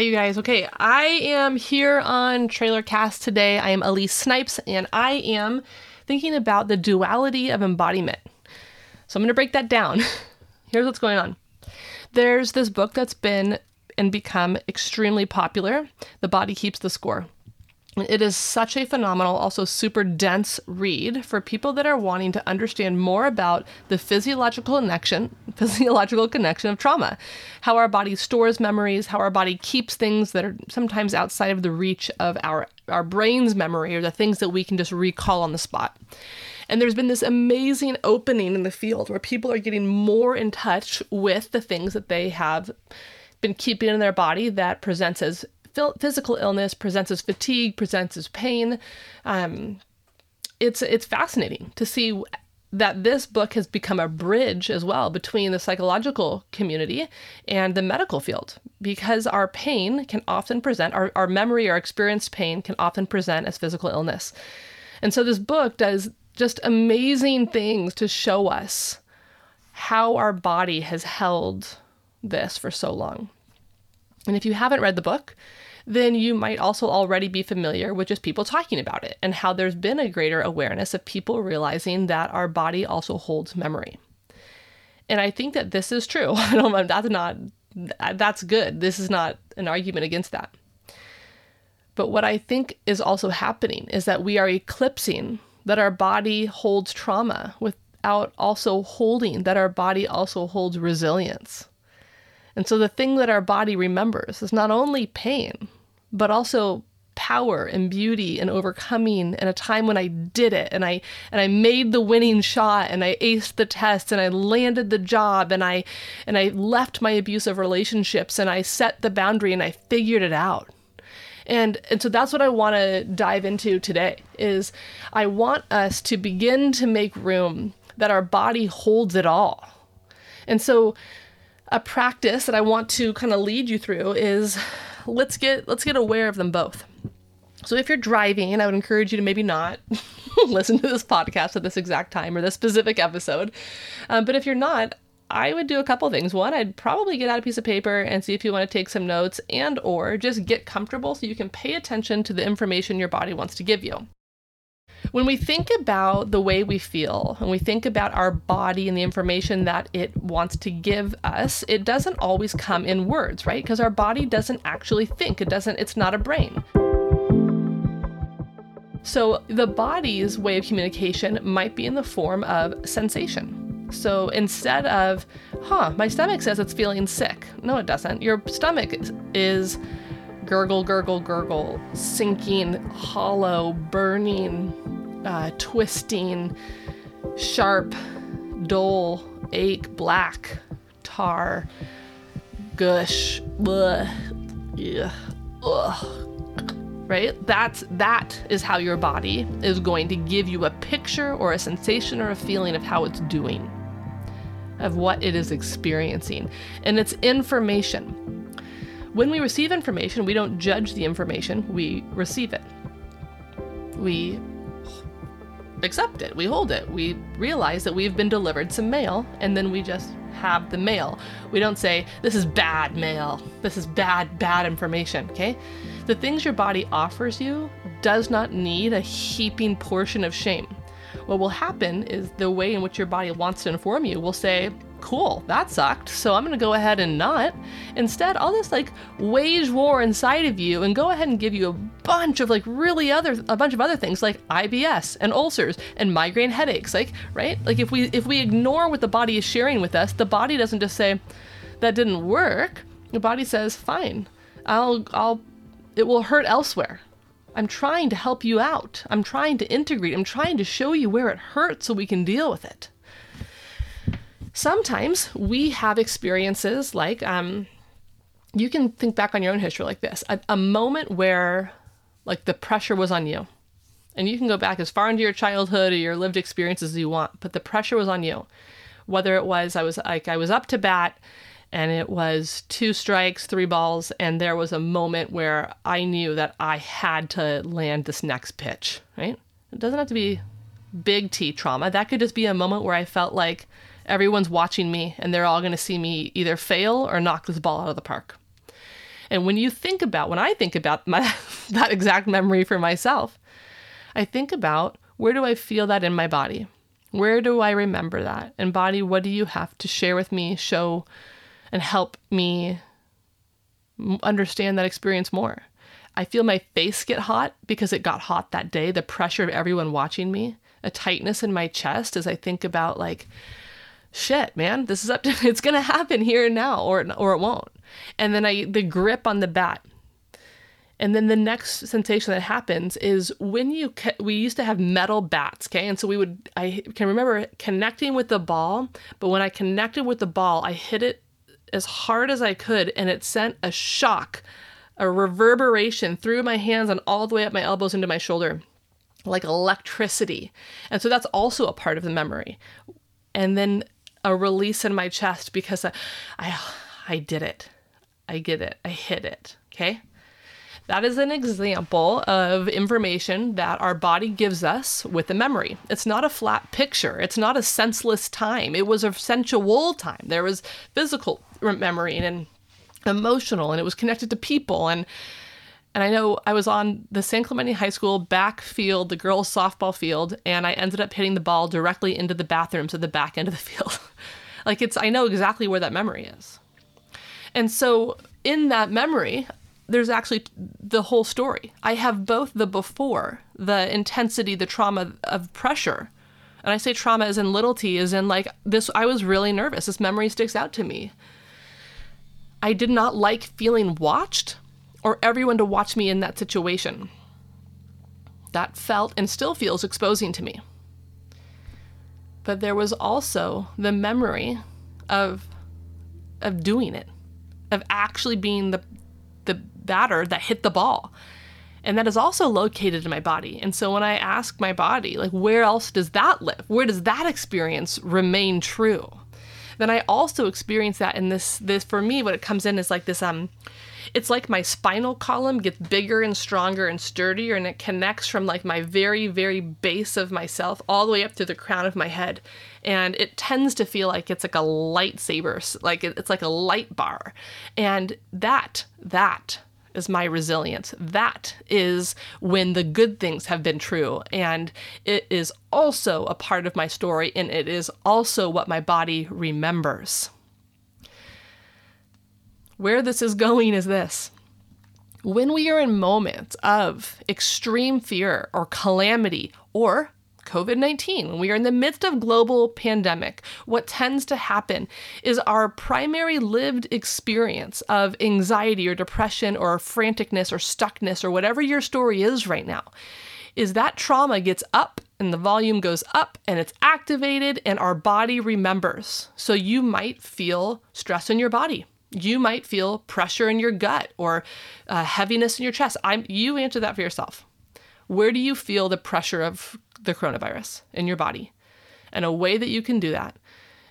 Hi, you guys. Okay, I am here on Trailer Cast today. I am Elise Snipes, and I am thinking about the duality of embodiment. So I'm going to break that down. Here's what's going on. There's this book that's been and become extremely popular The Body Keeps the Score. It is such a phenomenal, also super dense read for people that are wanting to understand more about the physiological connection, physiological connection of trauma, how our body stores memories, how our body keeps things that are sometimes outside of the reach of our our brain's memory or the things that we can just recall on the spot. And there's been this amazing opening in the field where people are getting more in touch with the things that they have been keeping in their body that presents as physical illness, presents as fatigue, presents as pain. Um, it's it's fascinating to see that this book has become a bridge as well between the psychological community and the medical field because our pain can often present our, our memory or experienced pain can often present as physical illness and so this book does just amazing things to show us how our body has held this for so long and if you haven't read the book then you might also already be familiar with just people talking about it and how there's been a greater awareness of people realizing that our body also holds memory. And I think that this is true. That's not that's good. This is not an argument against that. But what I think is also happening is that we are eclipsing that our body holds trauma without also holding that our body also holds resilience. And so the thing that our body remembers is not only pain, but also power and beauty and overcoming and a time when I did it and I and I made the winning shot and I aced the test and I landed the job and I and I left my abusive relationships and I set the boundary and I figured it out. And and so that's what I want to dive into today is I want us to begin to make room that our body holds it all. And so a practice that I want to kind of lead you through is let's get let's get aware of them both. So if you're driving, I would encourage you to maybe not listen to this podcast at this exact time or this specific episode. Um, but if you're not, I would do a couple things. One, I'd probably get out a piece of paper and see if you want to take some notes and or just get comfortable so you can pay attention to the information your body wants to give you. When we think about the way we feel and we think about our body and the information that it wants to give us, it doesn't always come in words, right? Because our body doesn't actually think. It doesn't it's not a brain. So the body's way of communication might be in the form of sensation. So instead of, huh, my stomach says it's feeling sick. No, it doesn't. Your stomach is gurgle, gurgle, gurgle, sinking, hollow, burning, uh, twisting, sharp, dull, ache, black, tar, gush, bleh, yeah, ugh. Right? That's that is how your body is going to give you a picture or a sensation or a feeling of how it's doing, of what it is experiencing. And it's information. When we receive information, we don't judge the information, we receive it. We accept it, we hold it, we realize that we've been delivered some mail, and then we just have the mail. We don't say, this is bad mail, this is bad, bad information, okay? The things your body offers you does not need a heaping portion of shame. What will happen is the way in which your body wants to inform you will say, cool, that sucked, so I'm gonna go ahead and not. Instead, I'll just like wage war inside of you and go ahead and give you a bunch of like really other a bunch of other things like IBS and ulcers and migraine headaches. Like, right? Like if we if we ignore what the body is sharing with us, the body doesn't just say, that didn't work. The body says, fine, I'll I'll it will hurt elsewhere. I'm trying to help you out. I'm trying to integrate. I'm trying to show you where it hurts so we can deal with it. Sometimes we have experiences like um, you can think back on your own history like this a, a moment where like the pressure was on you. And you can go back as far into your childhood or your lived experiences as you want, but the pressure was on you. Whether it was I was like I was up to bat and it was two strikes, three balls, and there was a moment where I knew that I had to land this next pitch, right? It doesn't have to be big T trauma. That could just be a moment where I felt like everyone's watching me and they're all going to see me either fail or knock this ball out of the park. And when you think about, when I think about my, that exact memory for myself, I think about where do I feel that in my body? Where do I remember that? And body, what do you have to share with me, show, and help me understand that experience more? I feel my face get hot because it got hot that day, the pressure of everyone watching me, a tightness in my chest as I think about like, shit, man, this is up to, it's to happen here and now or, or it won't. And then I, the grip on the bat. And then the next sensation that happens is when you, we used to have metal bats, okay? And so we would, I can remember connecting with the ball, but when I connected with the ball, I hit it as hard as I could and it sent a shock, a reverberation through my hands and all the way up my elbows into my shoulder like electricity. And so that's also a part of the memory. And then a release in my chest because I, I, I did it. I get it. I hit it. Okay. That is an example of information that our body gives us with a memory. It's not a flat picture. It's not a senseless time. It was a sensual time. There was physical memory and emotional, and it was connected to people. And and I know I was on the San Clemente High School back field, the girls' softball field, and I ended up hitting the ball directly into the bathrooms at the back end of the field. like it's, I know exactly where that memory is. And so in that memory, there's actually the whole story. I have both the before, the intensity, the trauma of pressure. And I say trauma as in little t, as in like this, I was really nervous. This memory sticks out to me. I did not like feeling watched or everyone to watch me in that situation. That felt and still feels exposing to me. But there was also the memory of of doing it, of actually being the the batter that hit the ball. And that is also located in my body. And so when I ask my body, like, where else does that live? Where does that experience remain true? Then I also experience that in this, this for me, what it comes in is like this, um, it's like my spinal column gets bigger and stronger and sturdier and it connects from like my very very base of myself all the way up to the crown of my head and it tends to feel like it's like a lightsaber like it's like a light bar and that that is my resilience. That is when the good things have been true. And it is also a part of my story, and it is also what my body remembers. Where this is going is this. When we are in moments of extreme fear or calamity or COVID 19, when we are in the midst of global pandemic, what tends to happen is our primary lived experience of anxiety or depression or franticness or stuckness or whatever your story is right now is that trauma gets up and the volume goes up and it's activated and our body remembers. So you might feel stress in your body you might feel pressure in your gut or uh, heaviness in your chest. I'm, you answer that for yourself. Where do you feel the pressure of the coronavirus in your body? And a way that you can do that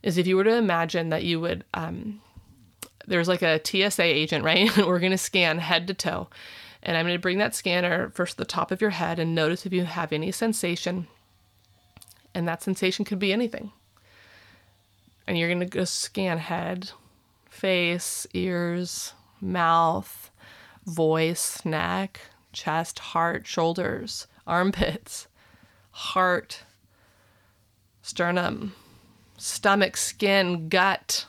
is if you were to imagine that you would, um, there's like a TSA agent, right? We're going to scan head to toe. And I'm going to bring that scanner first to the top of your head and notice if you have any sensation. And that sensation could be anything. And you're going to go scan head, face, ears, mouth, voice, neck, chest, heart, shoulders, armpits, heart, sternum, stomach, skin, gut,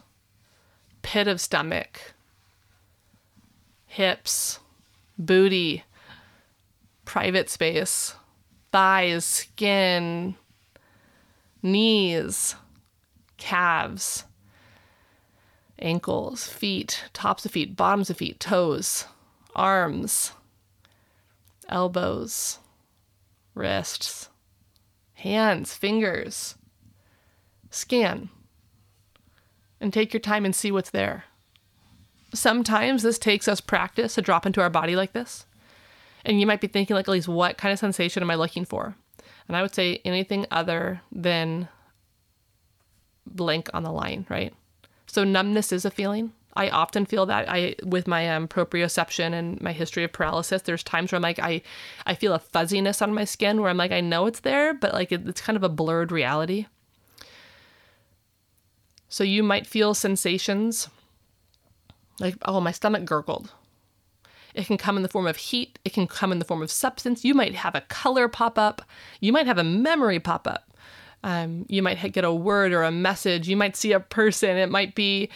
pit of stomach, hips, booty, private space, thighs, skin, knees, calves ankles, feet, tops of feet, bottoms of feet, toes, arms, elbows, wrists, hands, fingers. Scan and take your time and see what's there. Sometimes this takes us practice to drop into our body like this. And you might be thinking, like, Elise what kind of sensation am I looking for? And I would say anything other than blank on the line, right? So numbness is a feeling. I often feel that I with my um, proprioception and my history of paralysis. There's times where I'm like I, I feel a fuzziness on my skin where I'm like I know it's there, but like it, it's kind of a blurred reality. So you might feel sensations like oh my stomach gurgled, It can come in the form of heat, it can come in the form of substance. You might have a color pop up, you might have a memory pop up. Um, you might get a word or a message. You might see a person. It might be,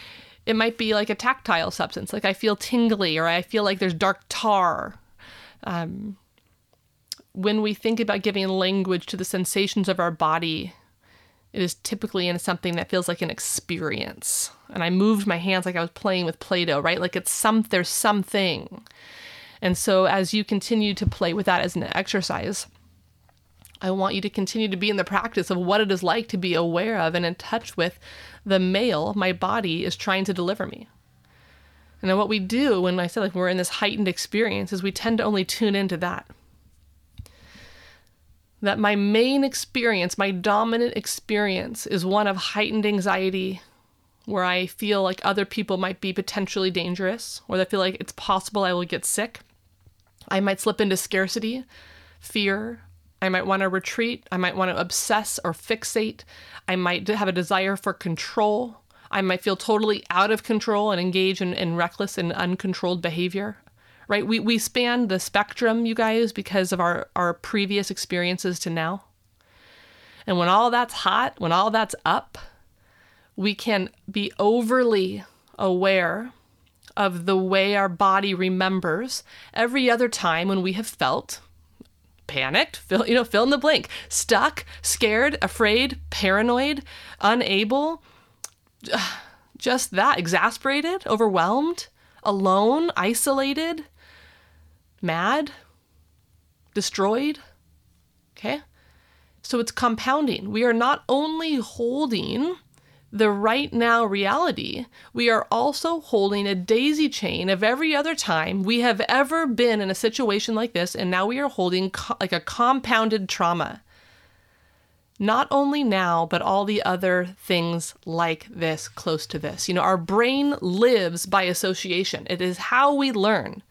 it might be like a tactile substance, like I feel tingly or I feel like there's dark tar. Um, when we think about giving language to the sensations of our body, it is typically in something that feels like an experience. And I moved my hands like I was playing with Play Doh, right? Like it's some, there's something. And so as you continue to play with that as an exercise, I want you to continue to be in the practice of what it is like to be aware of and in touch with the mail my body is trying to deliver me. And then what we do when I say like we're in this heightened experience is we tend to only tune into that that my main experience, my dominant experience, is one of heightened anxiety where I feel like other people might be potentially dangerous, or I feel like it's possible I will get sick. I might slip into scarcity, fear. I might want to retreat. I might want to obsess or fixate. I might have a desire for control. I might feel totally out of control and engage in, in reckless and uncontrolled behavior right? We, we span the spectrum, you guys, because of our, our previous experiences to now. And when all that's hot, when all that's up, we can be overly aware of the way our body remembers every other time when we have felt panicked, fill, you know, fill in the blank, stuck, scared, afraid, paranoid, unable, just that, exasperated, overwhelmed, alone, isolated, mad, destroyed. Okay? So it's compounding. We are not only holding the right now reality, we are also holding a daisy chain of every other time we have ever been in a situation like this, and now we are holding co- like a compounded trauma. Not only now, but all the other things like this, close to this. You know, our brain lives by association, it is how we learn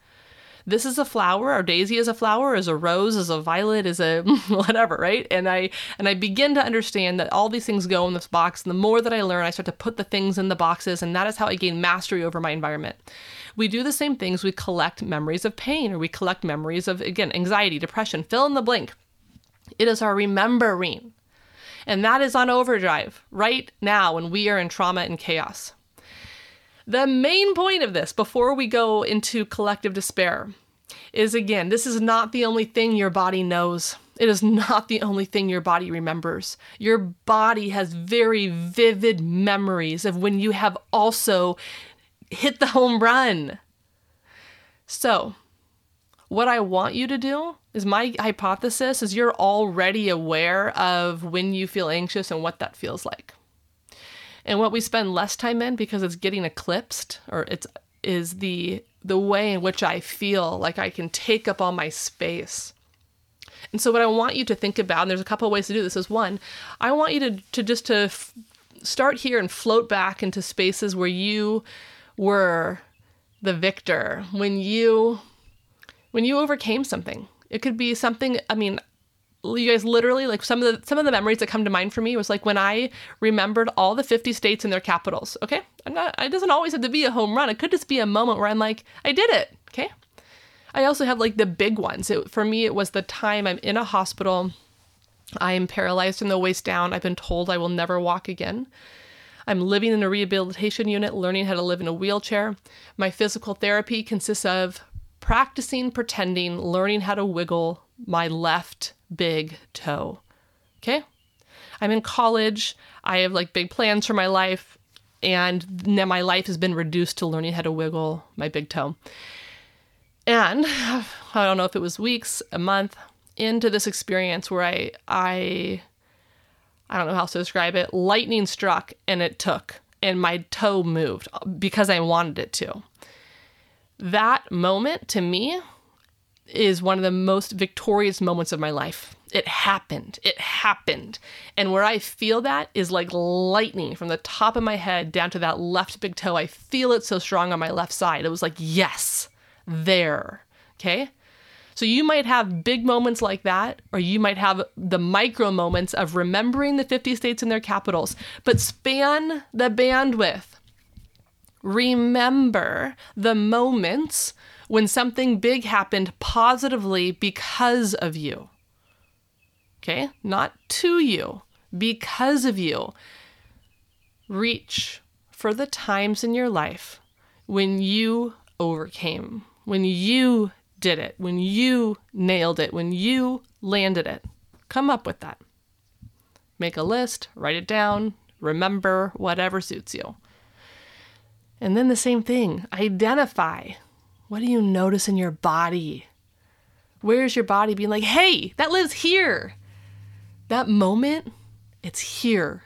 this is a flower, our daisy is a flower, is a rose, is a violet, is a whatever, right? And I and I begin to understand that all these things go in this box. And the more that I learn, I start to put the things in the boxes, and that is how I gain mastery over my environment. We do the same things. We collect memories of pain, or we collect memories of again anxiety, depression. Fill in the blank. It is our remembering. And that is on overdrive right now when we are in trauma and chaos. The main point of this, before we go into collective despair, is again, this is not the only thing your body knows. It is not the only thing your body remembers. Your body has very vivid memories of when you have also hit the home run. So, what I want you to do is my hypothesis is you're already aware of when you feel anxious and what that feels like. And what we spend less time in because it's getting eclipsed or it's is the the way in which I feel like I can take up all my space. And so what I want you to think about, and there's a couple of ways to do this, is one, I want you to, to just to f- start here and float back into spaces where you were the victor, when you when you overcame something. It could be something, I mean, you guys literally like some of the some of the memories that come to mind for me was like when I remembered all the 50 states and their capitals. Okay, I'm not. It doesn't always have to be a home run. It could just be a moment where I'm like, I did it. Okay. I also have like the big ones. It, for me, it was the time I'm in a hospital. I am paralyzed from the waist down. I've been told I will never walk again. I'm living in a rehabilitation unit, learning how to live in a wheelchair. My physical therapy consists of practicing pretending, learning how to wiggle my left big toe. Okay? I'm in college. I have like big plans for my life. And now my life has been reduced to learning how to wiggle my big toe. And I don't know if it was weeks, a month into this experience where I, I, I don't know how else to describe it. Lightning struck and it took, and my toe moved because I wanted it to. That moment to me is one of the most victorious moments of my life. It happened. It happened. And where I feel that is like lightning from the top of my head down to that left big toe. I feel it so strong on my left side. It was like, yes, there. Okay. So you might have big moments like that, or you might have the micro moments of remembering the 50 states and their capitals, but span the bandwidth. Remember the moments when something big happened positively because of you. Okay? Not to you, because of you. Reach for the times in your life when you overcame, when you did it, when you nailed it, when you landed it. Come up with that. Make a list, write it down, remember, whatever suits you. And then the same thing identify. What do you notice in your body? Where's your body being like, hey, that lives here? That moment, it's here.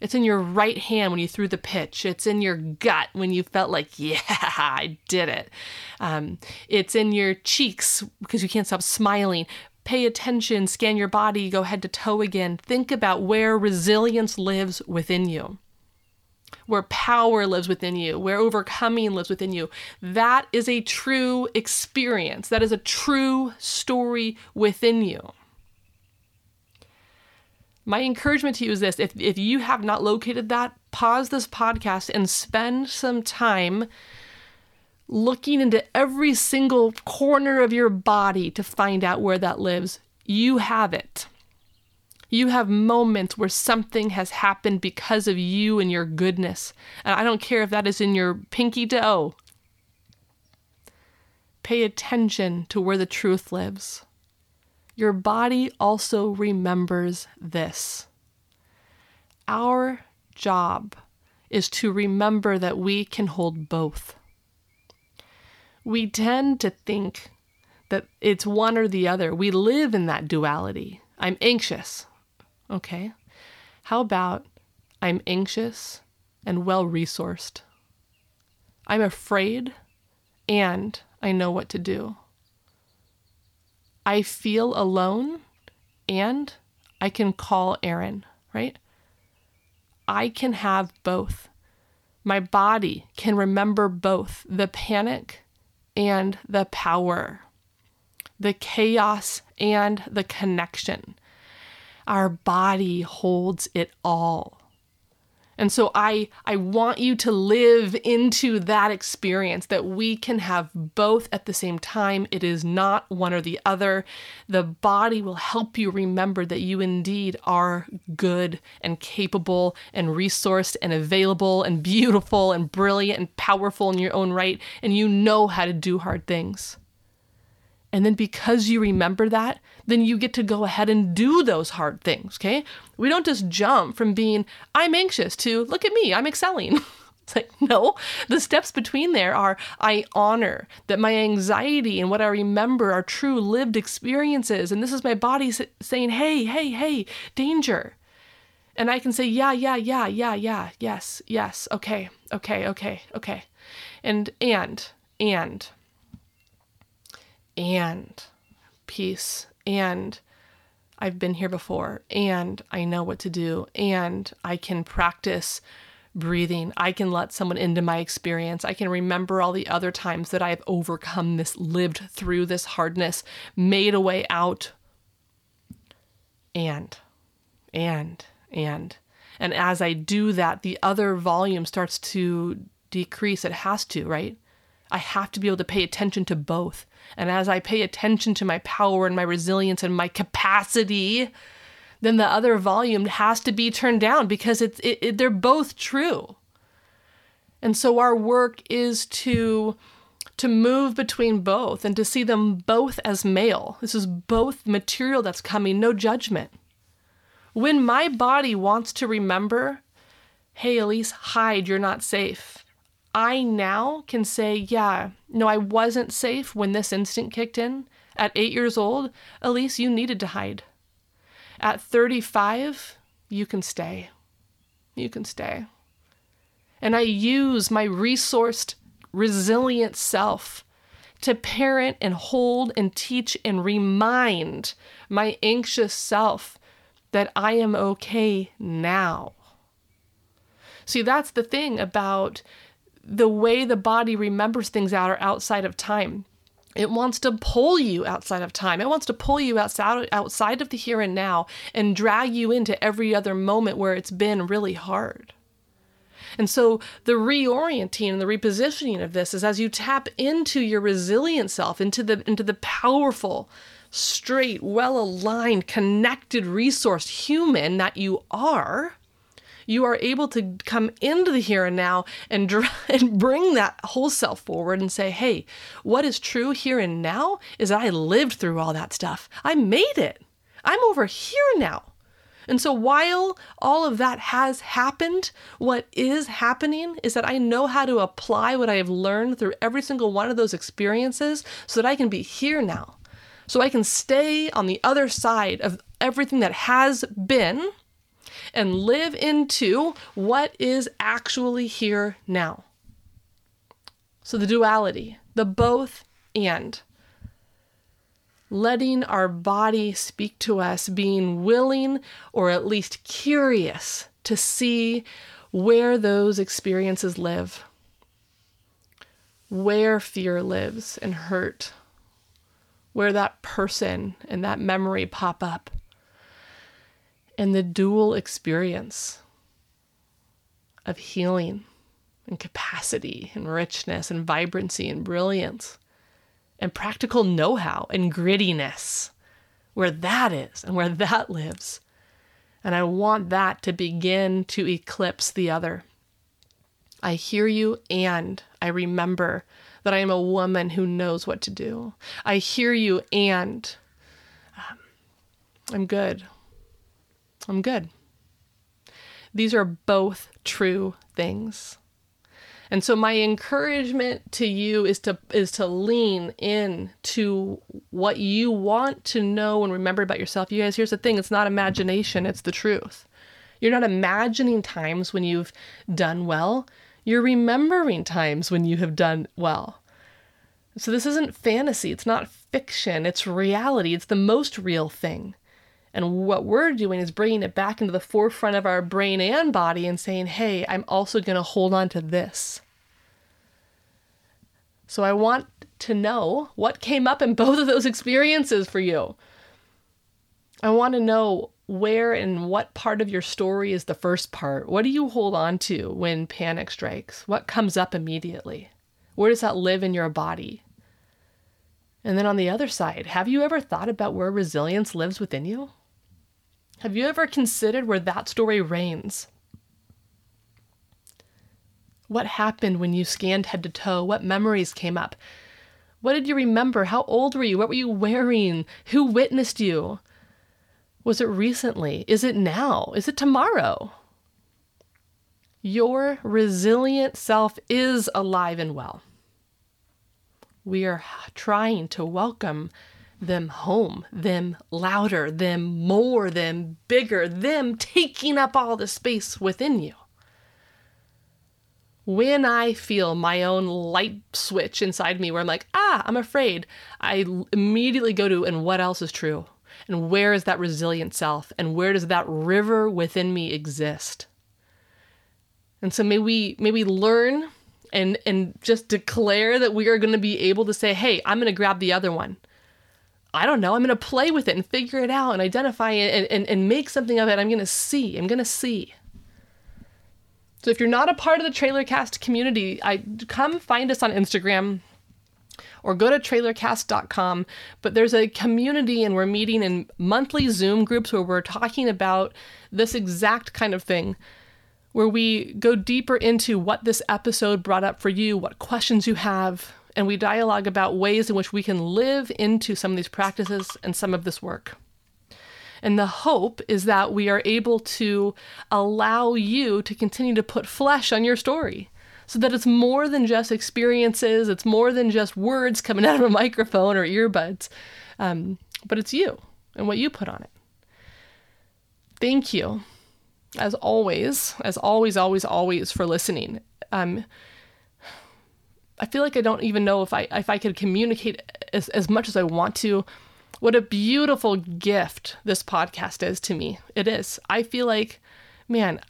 It's in your right hand when you threw the pitch. It's in your gut when you felt like, yeah, I did it. Um, it's in your cheeks because you can't stop smiling. Pay attention, scan your body, go head to toe again. Think about where resilience lives within you, where power lives within you, where overcoming lives within you. That is a true experience. That is a true story within you my encouragement to you is this if, if you have not located that, pause this podcast and spend some time looking into every single corner of your body to find out where that lives. You have it. You have moments where something has happened because of you and your goodness. And I don't care if that is in your pinky toe. Pay attention to where the truth lives your body also remembers this. Our job is to remember that we can hold both. We tend to think that it's one or the other. We live in that duality. I'm anxious. Okay. How about I'm anxious and well resourced? I'm afraid and I know what to do. I feel alone and I can call Aaron, right? I can have both. My body can remember both the panic and the power, the chaos and the connection. Our body holds it all. And so I I want you to live into that experience that we can have both at the same time. It is not one or the other. The body will help you remember that you indeed are good and capable and resourced and available and beautiful and brilliant and powerful in your own right and you know how to do hard things. And then because you remember that, then you get to go ahead and do those hard things, okay? We don't just jump from being, I'm anxious to, look at me, I'm excelling. it's like, no, the steps between there are, I honor that my anxiety and what I remember are true lived experiences. And this is my body saying, hey, hey, hey, danger. And I can say, yeah, yeah, yeah, yeah, yeah, yes, yes, okay, okay, okay, okay. And, and, and, and peace and I've been here before and I know what to do and I can practice breathing. I can let someone into my experience. I can remember all the other times that I've overcome this, lived through this hardness, made a way out. And, and, and. And as I do that, the other volume starts to decrease. It has to, right? I have to be able to pay attention to both. And as I pay attention to my power and my resilience and my capacity, then the other volume has to be turned down because it's it, it, they're both true. And so our work is to to move between both and to see them both as mail. This is both material that's coming, no judgment. When my body wants to remember, hey, Elise, hide, you're not safe. I now can say, yeah, no, I wasn't safe when this instinct kicked in. At eight years old, Elise, you needed to hide. At 35, you can stay. You can stay. And I use my resourced, resilient self to parent and hold and teach and remind my anxious self that I am okay now. See, that's the thing about the way the body remembers things out are outside of time. It wants to pull you outside of time. It wants to pull you outside outside of the here and now and drag you into every other moment where it's been really hard. And so the reorienting and the repositioning of this is as you tap into your resilient self, into the into the powerful, straight, well-aligned, connected, resourced human that you are, you are able to come into the here and now and, dr- and bring that whole self forward and say, hey, what is true here and now is that I lived through all that stuff. I made it. I'm over here now. And so while all of that has happened, what is happening is that I know how to apply what I have learned through every single one of those experiences so that I can be here now. So I can stay on the other side of everything that has been and live into what is actually here now. So the duality, the both and letting our body speak to us, being willing or at least curious to see where those experiences live, where fear lives and hurt, where that person and that memory pop up, and the dual experience of healing and capacity and richness and vibrancy and brilliance and practical know how and grittiness, where that is and where that lives. And I want that to begin to eclipse the other. I hear you and I remember that I am a woman who knows what to do. I hear you and um, I'm good. I'm good. These are both true things. And so my encouragement to you is to is to lean in to what you want to know and remember about yourself. You guys, here's the thing, it's not imagination, it's the truth. You're not imagining times when you've done well. You're remembering times when you have done well. So this isn't fantasy, it's not fiction, it's reality. It's the most real thing. And what we're doing is bringing it back into the forefront of our brain and body and saying, hey, I'm also going to hold on to this. So I want to know what came up in both of those experiences for you. I want to know where and what part of your story is the first part. What do you hold on to when panic strikes? What comes up immediately? Where does that live in your body? And then on the other side, have you ever thought about where resilience lives within you? Have you ever considered where that story reigns? What happened when you scanned head to toe? What memories came up? What did you remember? How old were you? What were you wearing? Who witnessed you? Was it recently? Is it now? Is it tomorrow? Your resilient self is alive and well. We are trying to welcome them home, them louder, them more, them bigger, them taking up all the space within you. When I feel my own light switch inside me where I'm like, ah, I'm afraid, I immediately go to, and what else is true? And where is that resilient self? And where does that river within me exist? And so may we may we learn and and just declare that we are going to be able to say, "Hey, I'm going to grab the other one." I don't know. I'm going to play with it and figure it out and identify it and, and, and make something of it. I'm going to see. I'm going to see. So if you're not a part of the Trailercast community, I come find us on Instagram or go to trailercast.com. But there's a community, and we're meeting in monthly Zoom groups where we're talking about this exact kind of thing, where we go deeper into what this episode brought up for you, what questions you have, and we dialogue about ways in which we can live into some of these practices and some of this work. And the hope is that we are able to allow you to continue to put flesh on your story so that it's more than just experiences, it's more than just words coming out of a microphone or earbuds, um, but it's you and what you put on it. Thank you, as always, as always, always, always, for listening. Um, I feel like I don't even know if I if I could communicate as, as much as I want to. What a beautiful gift this podcast is to me. It is. I feel like, man,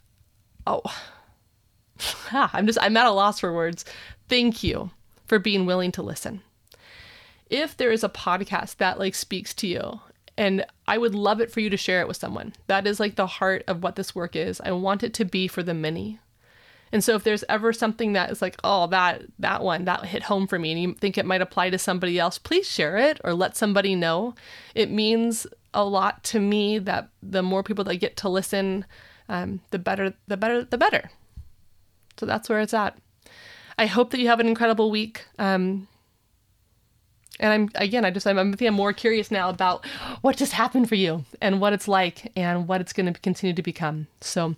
oh, ah, I'm just I'm at a loss for words. Thank you for being willing to listen. If there is a podcast that like speaks to you and I would love it for you to share it with someone. That is like the heart of what this work is. I want it to be for the many. And so if there's ever something that is like, oh, that that one that hit home for me and you think it might apply to somebody else, please share it or let somebody know. It means a lot to me that the more people that get to listen, um, the better, the better, the better. So that's where it's at. I hope that you have an incredible week. Um, and I'm again, I just I'm, I think I'm more curious now about what just happened for you and what it's like and what it's going to continue to become. So,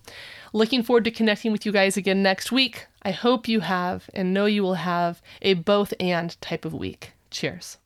looking forward to connecting with you guys again next week. I hope you have and know you will have a both and type of week. Cheers.